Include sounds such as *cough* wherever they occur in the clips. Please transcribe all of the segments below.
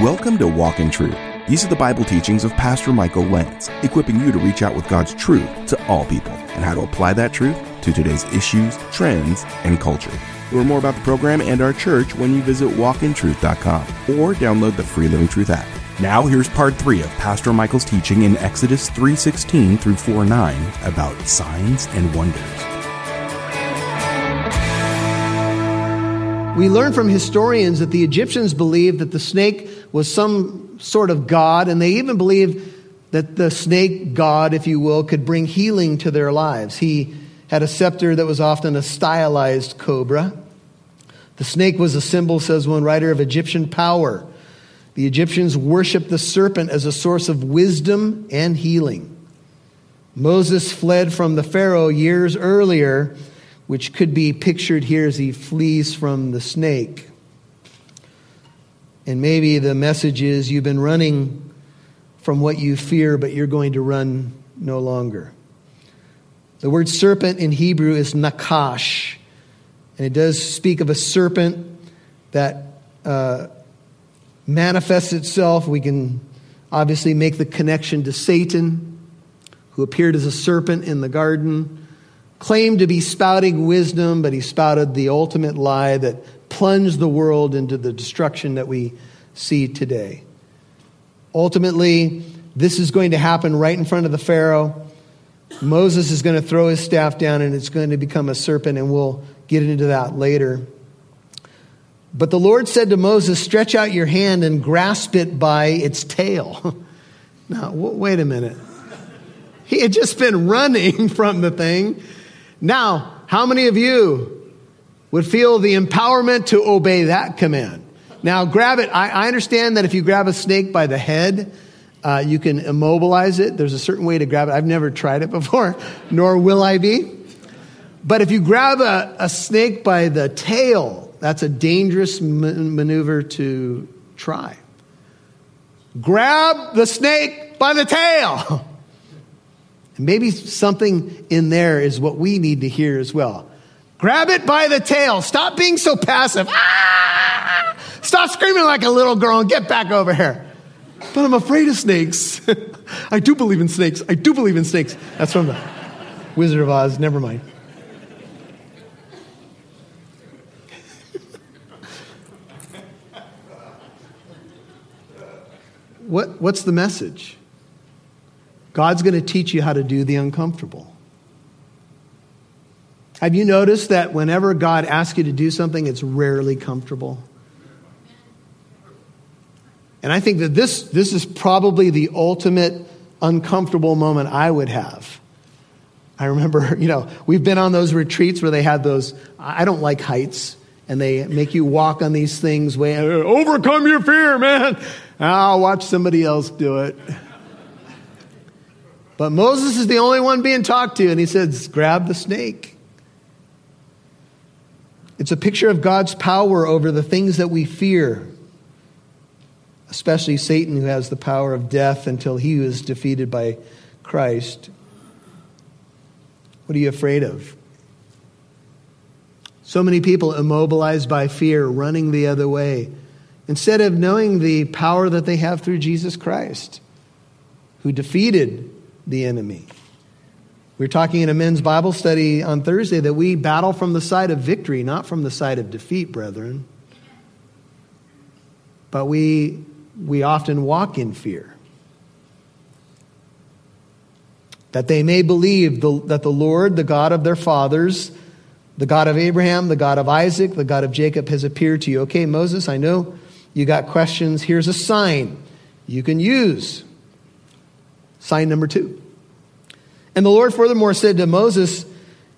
Welcome to Walk in Truth. These are the Bible teachings of Pastor Michael Lance, equipping you to reach out with God's truth to all people and how to apply that truth to today's issues, trends, and culture. Learn more about the program and our church when you visit walkintruth.com or download the free Living Truth app. Now here's part 3 of Pastor Michael's teaching in Exodus 3:16 through 4:9 about signs and wonders. We learn from historians that the Egyptians believed that the snake was some sort of god, and they even believed that the snake god, if you will, could bring healing to their lives. He had a scepter that was often a stylized cobra. The snake was a symbol, says one writer, of Egyptian power. The Egyptians worshiped the serpent as a source of wisdom and healing. Moses fled from the Pharaoh years earlier which could be pictured here as he flees from the snake. And maybe the message is you've been running from what you fear, but you're going to run no longer. The word serpent in Hebrew is nakash, and it does speak of a serpent that uh, manifests itself. We can obviously make the connection to Satan, who appeared as a serpent in the garden claimed to be spouting wisdom, but he spouted the ultimate lie that plunged the world into the destruction that we see today. Ultimately, this is going to happen right in front of the Pharaoh. Moses is going to throw his staff down and it's going to become a serpent, and we'll get into that later. But the Lord said to Moses, Stretch out your hand and grasp it by its tail. *laughs* now, wait a minute. He had just been running *laughs* from the thing. Now, how many of you would feel the empowerment to obey that command? Now, grab it. I, I understand that if you grab a snake by the head, uh, you can immobilize it. There's a certain way to grab it. I've never tried it *laughs* before, nor will I be. But if you grab a, a snake by the tail, that's a dangerous maneuver to try. Grab the snake by the tail. *laughs* Maybe something in there is what we need to hear as well. Grab it by the tail. Stop being so passive. Ah! Stop screaming like a little girl and get back over here. But I'm afraid of snakes. *laughs* I do believe in snakes. I do believe in snakes. That's from the Wizard of Oz. Never mind. what, what's the message? God's going to teach you how to do the uncomfortable. Have you noticed that whenever God asks you to do something, it's rarely comfortable? And I think that this, this is probably the ultimate uncomfortable moment I would have. I remember, *laughs* you know, we've been on those retreats where they had those, I don't like heights, and they make you walk on these things way, overcome your fear, man. I'll watch somebody else do it. But Moses is the only one being talked to, and he says, Grab the snake. It's a picture of God's power over the things that we fear, especially Satan, who has the power of death until he was defeated by Christ. What are you afraid of? So many people immobilized by fear, running the other way, instead of knowing the power that they have through Jesus Christ, who defeated the enemy. We are talking in a men's Bible study on Thursday that we battle from the side of victory, not from the side of defeat, brethren. But we, we often walk in fear. That they may believe the, that the Lord, the God of their fathers, the God of Abraham, the God of Isaac, the God of Jacob has appeared to you. Okay, Moses, I know you got questions. Here's a sign you can use. Sign number two. And the Lord furthermore said to Moses,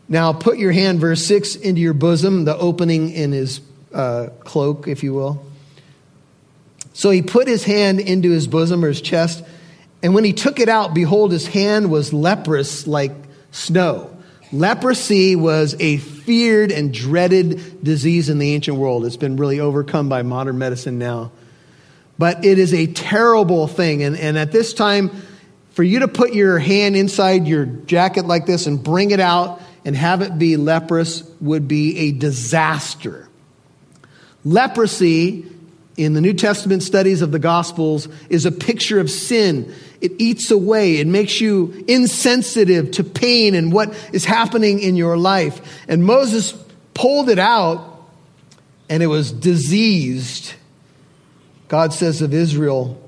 Now put your hand, verse 6, into your bosom, the opening in his uh, cloak, if you will. So he put his hand into his bosom or his chest, and when he took it out, behold, his hand was leprous like snow. Leprosy was a feared and dreaded disease in the ancient world. It's been really overcome by modern medicine now. But it is a terrible thing. And, and at this time, for you to put your hand inside your jacket like this and bring it out and have it be leprous would be a disaster. Leprosy in the New Testament studies of the Gospels is a picture of sin. It eats away, it makes you insensitive to pain and what is happening in your life. And Moses pulled it out, and it was diseased. God says of Israel,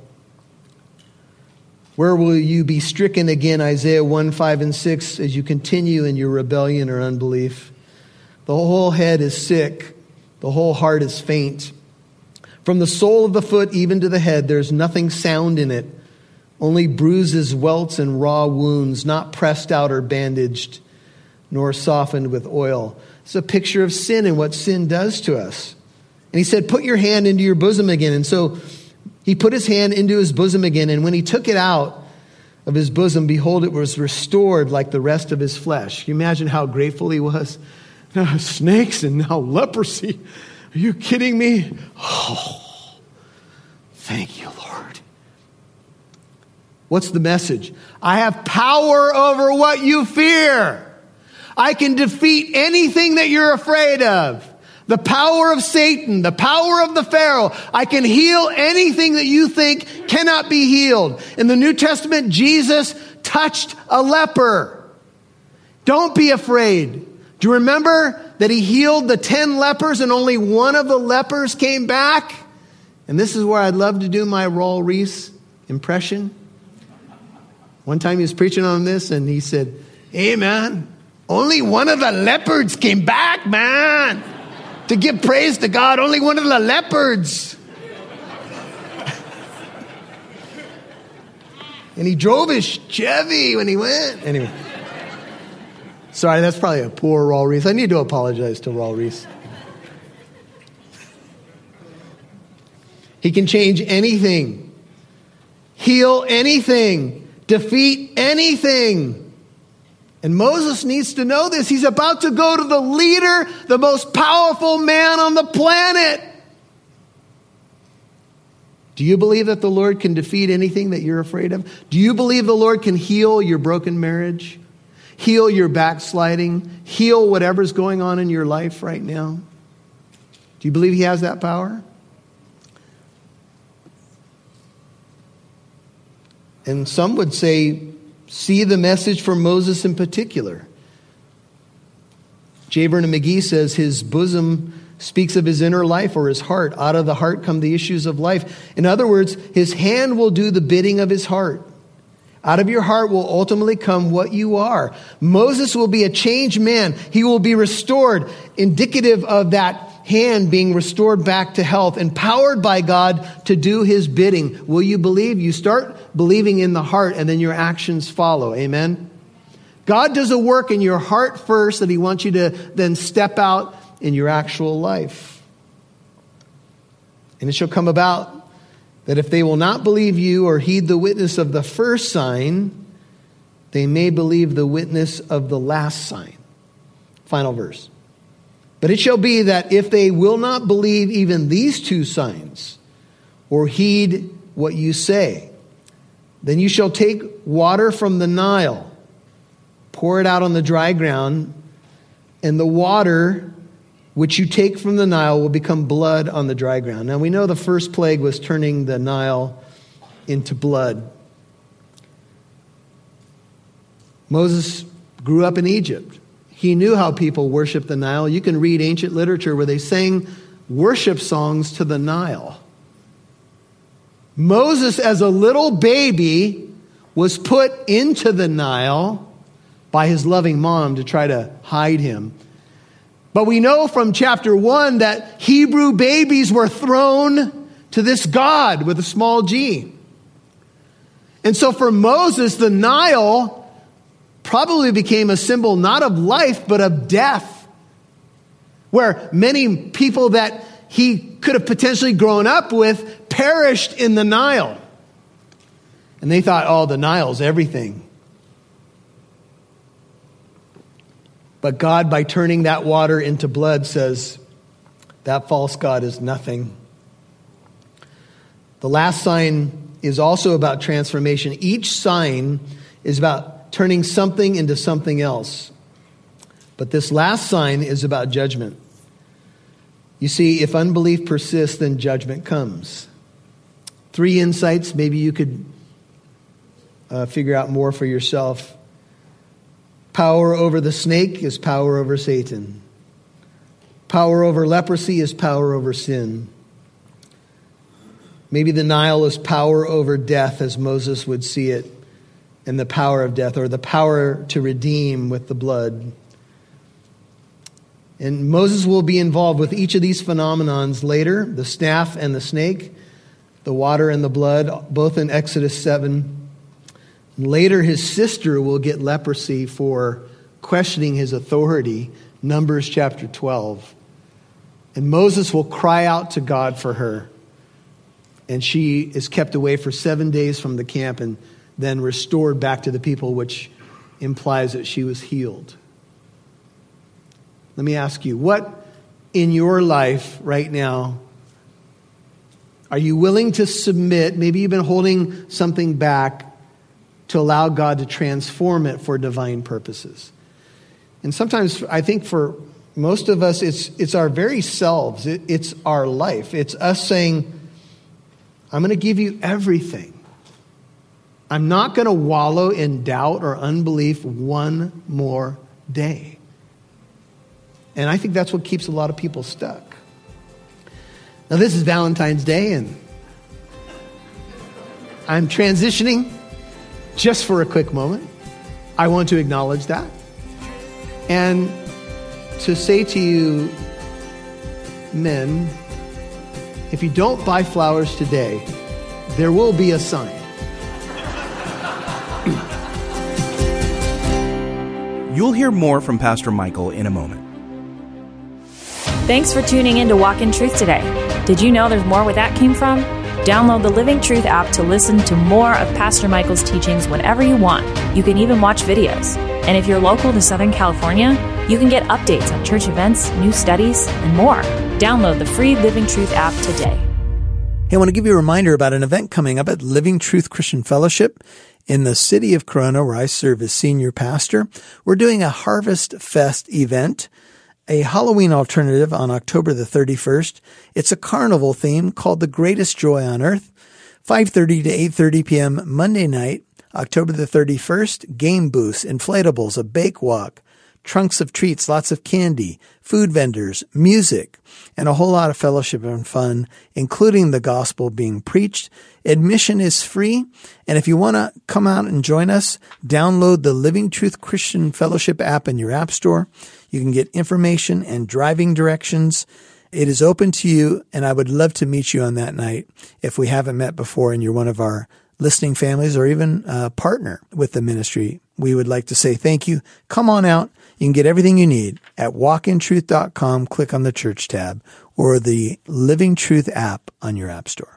Where will you be stricken again? Isaiah 1 5 and 6, as you continue in your rebellion or unbelief. The whole head is sick, the whole heart is faint. From the sole of the foot even to the head, there's nothing sound in it, only bruises, welts, and raw wounds, not pressed out or bandaged, nor softened with oil. It's a picture of sin and what sin does to us. And he said, Put your hand into your bosom again. And so he put his hand into his bosom again, and when he took it out of his bosom, behold, it was restored like the rest of his flesh. Can you imagine how grateful he was? *laughs* Now, snakes and now leprosy. Are you kidding me? Oh, thank you, Lord. What's the message? I have power over what you fear. I can defeat anything that you're afraid of. The power of Satan, the power of the Pharaoh. I can heal anything that you think cannot be healed. In the New Testament, Jesus touched a leper. Don't be afraid. Do you remember that he healed the 10 lepers and only one of the lepers came back? And this is where I'd love to do my Raul Ries impression. One time he was preaching on this and he said, Hey man, only one of the leopards came back, man, to give praise to God. Only one of the leopards. and he drove his Chevy when he went. Anyway. Sorry, that's probably a poor Raul Ries. I need to apologize to Raul Ries. He can change anything, heal anything, defeat anything. And Moses needs to know this. He's about to go to the leader, the most powerful man on the planet. Do you believe that the Lord can defeat anything that you're afraid of? Do you believe the Lord can heal your broken marriage? heal your backsliding, heal whatever's going on in your life right now? Do you believe He has that power? And some would say, see the message for Moses in particular. J. Vernon McGee says his bosom speaks of his inner life or his heart. Out of the heart come the issues of life. In other words, his hand will do the bidding of his heart. Out of your heart will ultimately come what you are. Moses will be a changed man. He will be restored, indicative of that hand being restored back to health, empowered by God to do his bidding. Will you believe? You start believing in the heart and then your actions follow. Amen. God does a work in your heart first that he wants you to then step out in your actual life. And it shall come about that if they will not believe you or heed the witness of the first sign, they may believe the witness of the last sign. Final verse. But it shall be that if they will not believe even these two signs, or heed what you say, then you shall take water from the Nile, pour it out on the dry ground, and the water which you take from the Nile will become blood on the dry ground. Now we know the first plague was turning the Nile into blood. Moses grew up in Egypt. He knew how people worshiped the Nile. You can read ancient literature where they sang worship songs to the Nile. Moses, as a little baby, was put into the Nile by his loving mom to try to hide him. But we know from chapter 1 that Hebrew babies were thrown to this God with a small g. And so for Moses, the Nile probably became a symbol not of life, but of death. Where many people that he could have potentially grown up with perished in the Nile. And they thought, oh, the Nile's everything. But God, by turning that water into blood, says that false God is nothing. The last sign is also about transformation. Each sign is about turning something into something else. But this last sign is about judgment. You see, if unbelief persists, then judgment comes. Three insights, maybe you could uh, figure out more for yourself. Power over the snake is power over Satan. Power over leprosy is power over sin. Maybe the Nile is power over death as Moses would see it, and the power of death, or the power to redeem with the blood. And Moses will be involved with each of these phenomenons later the staff and the snake, the water and the blood, both in Exodus 7. Later, his sister will get leprosy for questioning his authority, Numbers chapter 12. And Moses will cry out to God for her. And she is kept away for seven days from the camp and then restored back to the people, which implies that she was healed. Let me ask you, what in your life right now are you willing to submit? Maybe you've been holding something back to allow God to transform it for divine purposes. And sometimes I think for most of us, it's, it's our very selves, it, it's our life. It's us saying, I'm going to give you everything. I'm not going to wallow in doubt or unbelief one more day. And I think that's what keeps a lot of people stuck. Now, this is Valentine's Day, and I'm transitioning just for a quick moment. I want to acknowledge that. And to say to you, men, if you don't buy flowers today, there will be a sign. You'll hear more from Pastor Michael in a moment. Thanks for tuning in to Walk in Truth today. Did you know there's more where that came from? Download the Living Truth app to listen to more of Pastor Michael's teachings whenever you want. You can even watch videos. And if you're local to Southern California, you can get updates on church events, new studies, and more. Download the free Living Truth app today. Hey, I want to give you a reminder about an event coming up at Living Truth Christian Fellowship in the city of Corona, where I serve as senior pastor. We're doing a Harvest Fest event a Halloween alternative on October the 31st. It's a carnival theme called The Greatest Joy on Earth. 5:30 to 8:30 p.m. Monday night, October the 31st, game booths, inflatables, a bake walk, trunks of treats, lots of candy, food vendors, music, and a whole lot of fellowship and fun, including the gospel being preached. Admission is free. And if you want to come out and join us, download the Living Truth Christian Fellowship app in your app store. You can get information and driving directions. It is open to you, and I would love to meet you on that night if we haven't met before and you're one of our listening families or even partner with the ministry. We would like to say thank you. Come on out. You can get everything you need at walkintruth.com. Click on the church tab or the Living Truth app on your app store.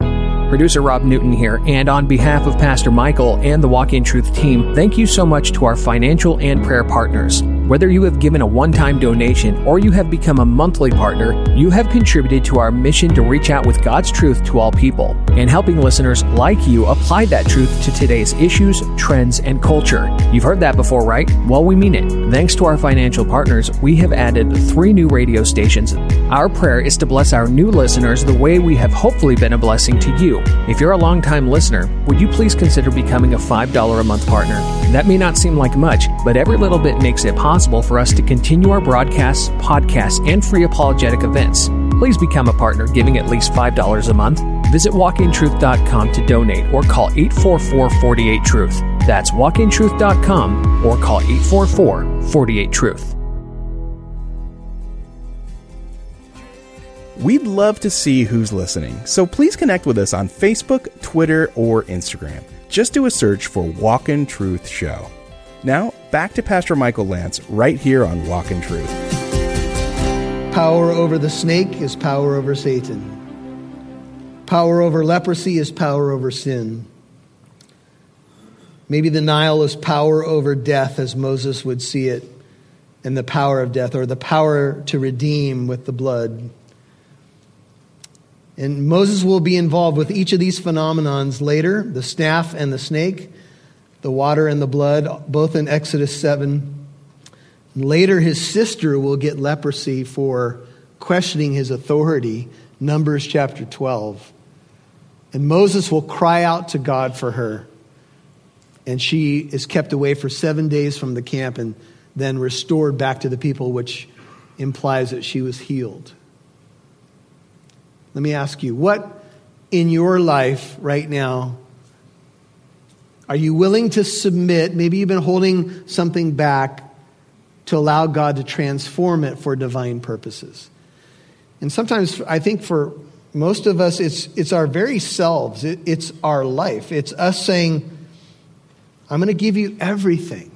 Producer Rob Newton here, and on behalf of Pastor Michael and the Walk in Truth team, thank you so much to our financial and prayer partners. Whether you have given a one time donation or you have become a monthly partner, you have contributed to our mission to reach out with God's truth to all people and helping listeners like you apply that truth to today's issues, trends, and culture. You've heard that before, right? Well, we mean it. Thanks to our financial partners, we have added three new radio stations. Our prayer is to bless our new listeners the way we have hopefully been a blessing to you. If you're a longtime listener, would you please consider becoming a $5 a month partner? That may not seem like much, but every little bit makes it possible for us to continue our broadcasts, podcasts, and free apologetic events. Please become a partner giving at least $5 a month. Visit walkintruth.com to donate or call 844 48 Truth. That's walkintruth.com or call 844 48 Truth. We'd love to see who's listening, so please connect with us on Facebook, Twitter, or Instagram. Just do a search for Walk in Truth Show. Now, back to Pastor Michael Lance right here on Walk in Truth. Power over the snake is power over Satan. Power over leprosy is power over sin. Maybe the Nile is power over death as Moses would see it, and the power of death, or the power to redeem with the blood. And Moses will be involved with each of these phenomenons later the staff and the snake the water and the blood, both in Exodus 7. Later, his sister will get leprosy for questioning his authority, Numbers chapter 12. And Moses will cry out to God for her. And she is kept away for seven days from the camp and then restored back to the people, which implies that she was healed. Let me ask you, what in your life right now are you willing to submit? Maybe you've been holding something back to allow God to transform it for divine purposes. And sometimes I think for most of us, it's, it's our very selves, it, it's our life. It's us saying, I'm going to give you everything.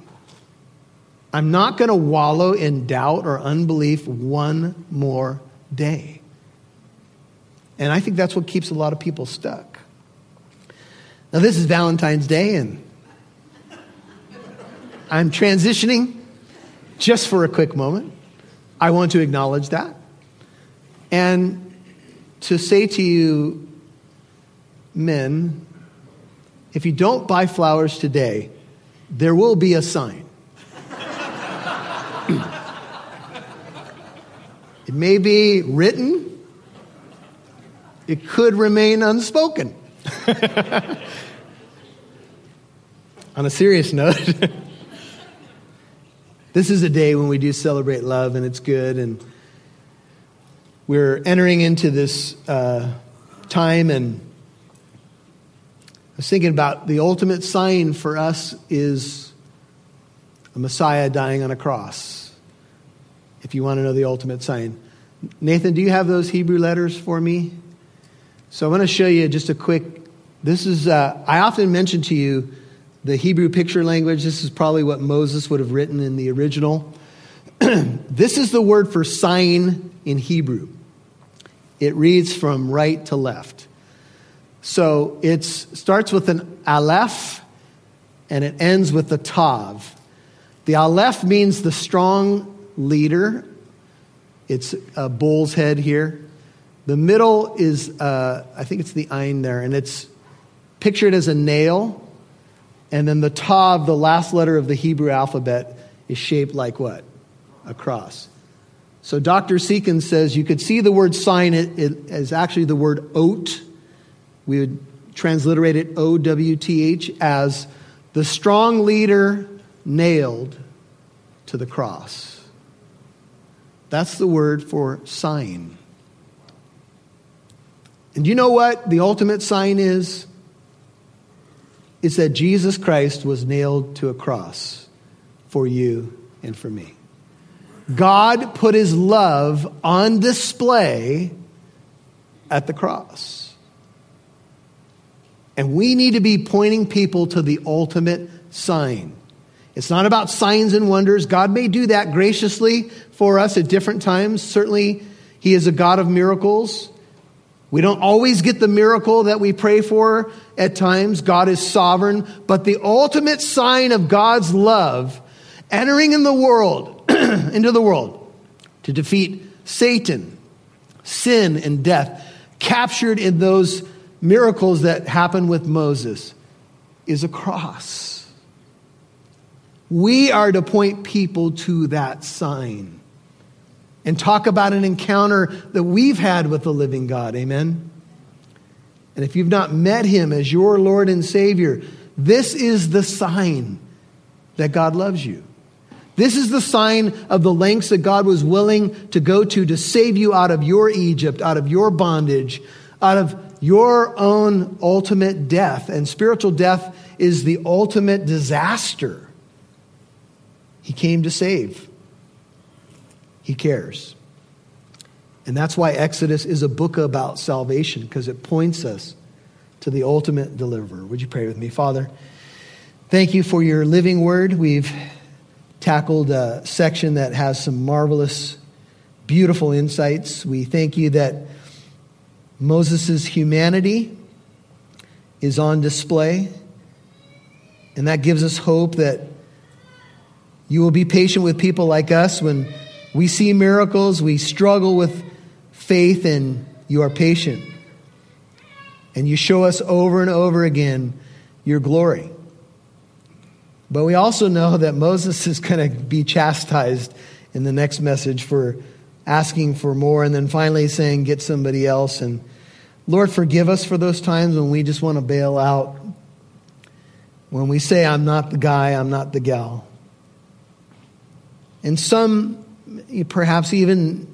I'm not going to wallow in doubt or unbelief one more day. And I think that's what keeps a lot of people stuck. Now, this is Valentine's Day, and I'm transitioning just for a quick moment. I want to acknowledge that. And to say to you, men, if you don't buy flowers today, there will be a sign. *clears throat* it may be written, it could remain unspoken. *laughs* On a serious note, *laughs* this is a day when we do celebrate love, and it's good. And we're entering into this uh, time, and I was thinking about the ultimate sign for us is a Messiah dying on a cross. If you want to know the ultimate sign, Nathan, do you have those Hebrew letters for me? So I want to show you just a quick. This is, uh, I often mention to you the Hebrew picture language. This is probably what Moses would have written in the original. *clears throat* this is the word for sign in Hebrew. It reads from right to left. So it starts with an aleph and it ends with the tav. The aleph means the strong leader. It's a bull's head here. The middle is, uh, I think it's the ein there, and it's pictured as a nail. And then the tav, the last letter of the Hebrew alphabet, is shaped like what? A cross. So Dr. Seekins says you could see the word sign it, it as actually the word oat. We would transliterate it O W T H as the strong leader nailed to the cross. That's the word for sign. And you know what the ultimate sign is? It's that Jesus Christ was nailed to a cross for you and for me. God put his love on display at the cross. And we need to be pointing people to the ultimate sign. It's not about signs and wonders. God may do that graciously for us at different times. Certainly, He is a God of miracles. We don't always get the miracle that we pray for at times. God is sovereign. But the ultimate sign of God's love entering in the world, *clears throat* into the world, to defeat Satan, sin, and death, captured in those miracles that happen with Moses, is a cross. We are to point people to that sign and talk about an encounter that we've had with the living God. Amen? And if you've not met him as your Lord and Savior, this is the sign that God loves you. This is the sign of the lengths that God was willing to go to to save you out of your Egypt, out of your bondage, out of your own ultimate death. And spiritual death is the ultimate disaster. He came to save. He cares. And that's why Exodus is a book about salvation, because it points us to the ultimate deliverer. Would you pray with me? Father, thank you for your living word. We've tackled a section that has some marvelous, beautiful insights. We thank you that Moses' humanity is on display, and that gives us hope that you will be patient with people like us when we see miracles, we struggle with faith, and you are patient. And you show us over and over again your glory. But we also know that Moses is going to be chastised in the next message for asking for more, and then finally saying, Get somebody else. And Lord, forgive us for those times when we just want to bail out. When we say, I'm not the guy, I'm not the gal. And some, perhaps even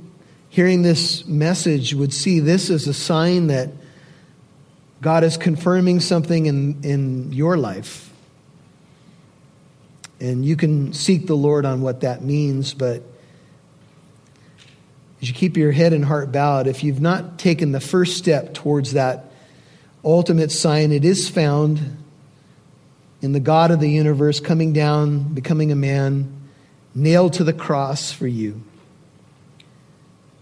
hearing this message, would see this as a sign that God is confirming something in, in your life. And you can seek the Lord on what that means, but as you keep your head and heart bowed, if you've not taken the first step towards that ultimate sign, it is found in the God of the universe coming down, becoming a man, nailed to the cross for you.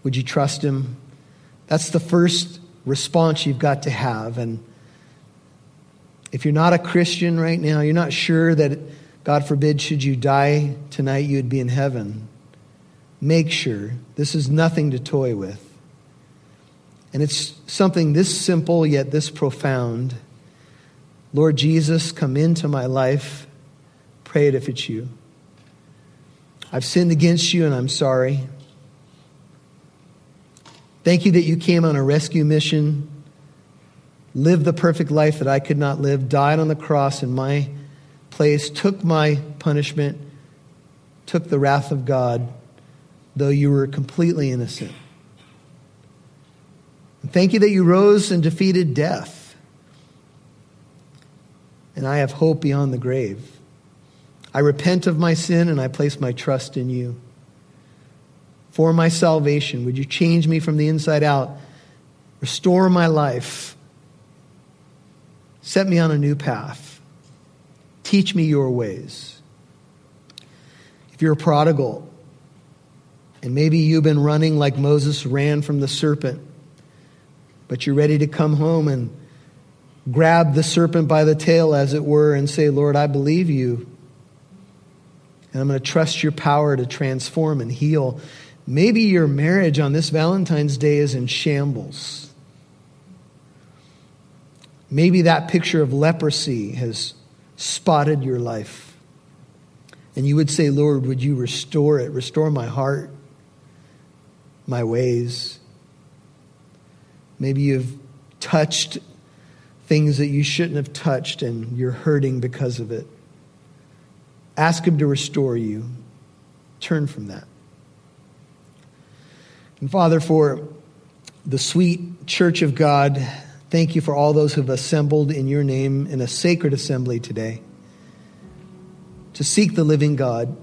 Would you trust him? That's the first response you've got to have. And if you're not a Christian right now, you're not sure that, God forbid, should you die tonight, you would be in heaven. Make sure this is nothing to toy with. And it's something this simple yet this profound. Lord Jesus, come into my life. Pray it if it's you. I've sinned against you and I'm sorry. Thank you that you came on a rescue mission, lived the perfect life that I could not live, died on the cross in my place, took my punishment, took the wrath of God, though you were completely innocent. Thank you that you rose and defeated death. And I have hope beyond the grave. I repent of my sin and I place my trust in you for my salvation. Would you change me from the inside out? Restore my life. Set me on a new path. Teach me your ways. If you're a prodigal, and maybe you've been running like Moses ran from the serpent, but you're ready to come home and grab the serpent by the tail, as it were, and say, Lord, I believe you. And I'm going to trust your power to transform and heal. Maybe your marriage on this Valentine's Day is in shambles. Maybe that picture of leprosy has spotted your life. And you would say, Lord, would you restore it? Restore my heart, my ways. Maybe you've touched things that you shouldn't have touched and you're hurting because of it. Ask Him to restore you. Turn from that. And Father, for the sweet church of God, thank you for all those who have assembled in your name in a sacred assembly today to seek the living God.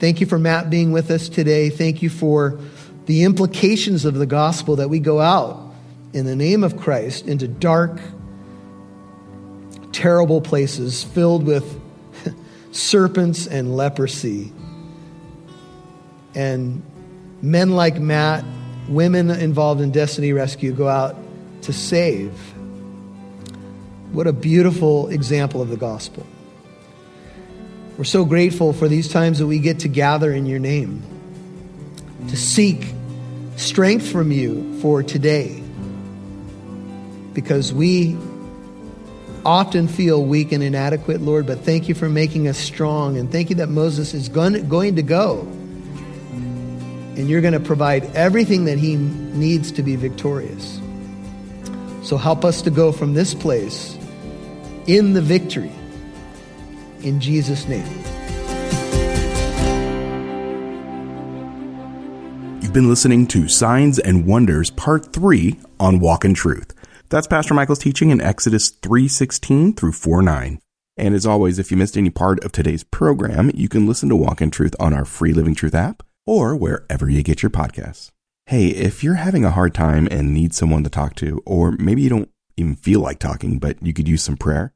Thank you for Matt being with us today. Thank you for the implications of the gospel that we go out in the name of Christ into dark, terrible places filled with serpents and leprosy. And men like Matt, women involved in Destiny Rescue go out to save. What a beautiful example of the gospel. We're so grateful for these times that we get to gather in your name, to seek strength from you for today, because we often feel weak and inadequate, Lord, but thank you for making us strong, and thank you that Moses is going to go and you're going to provide everything that he needs to be victorious. So help us to go from this place in the victory. In Jesus' name. You've been listening to Signs and Wonders Part 3 on Walk in Truth. That's Pastor Michael's teaching in Exodus 3:16 through 4:9. And as always, if you missed any part of today's program, you can listen to Walk in Truth on our free Living Truth app or wherever you get your podcasts. Hey, if you're having a hard time and need someone to talk to, or maybe you don't even feel like talking, but you could use some prayer,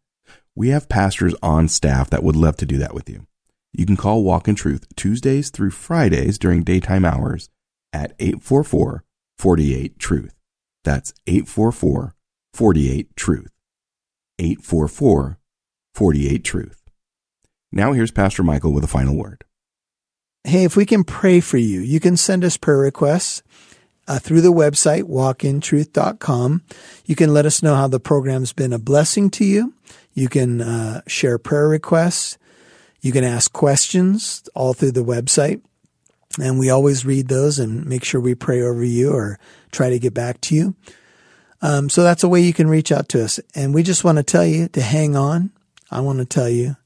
we have pastors on staff that would love to do that with you. You can call Walk in Truth Tuesdays through Fridays during daytime hours at 844 48 Truth. That's 844 48 Truth. 844 48 Truth. Now here's Pastor Michael with a final word hey, if we can pray for you, you can send us prayer requests uh, through the website, walkintruth.com. You can let us know how the program's been a blessing to you. You can uh, share prayer requests. You can ask questions all through the website. And we always read those and make sure we pray over you or try to get back to you. Um, so that's a way you can reach out to us. And we just want to tell you to hang on. I want to tell you,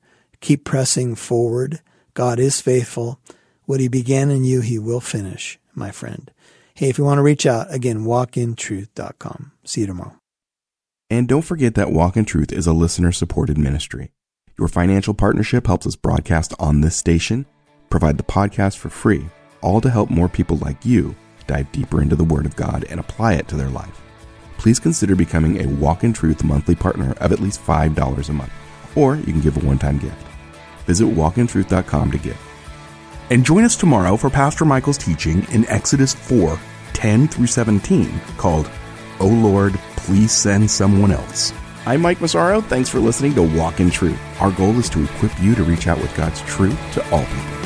keep pressing forward. God is faithful. What he began in you, he will finish, my friend. Hey, if you want to reach out, again, walkintruth.com. See you tomorrow. And don't forget that Walk in Truth is a listener supported ministry. Your financial partnership helps us broadcast on this station, provide the podcast for free, all to help more people like you dive deeper into the Word of God and apply it to their life. Please consider becoming a Walk in Truth monthly partner of at least $5 a month, or you can give a one time gift. Visit walkintruth.com to give. And join us tomorrow for Pastor Michael's teaching in Exodus 4 10 through 17 called, O Lord, please send someone else. I'm Mike Massaro. Thanks for listening to Walk in Truth. Our goal is to equip you to reach out with God's truth to all people.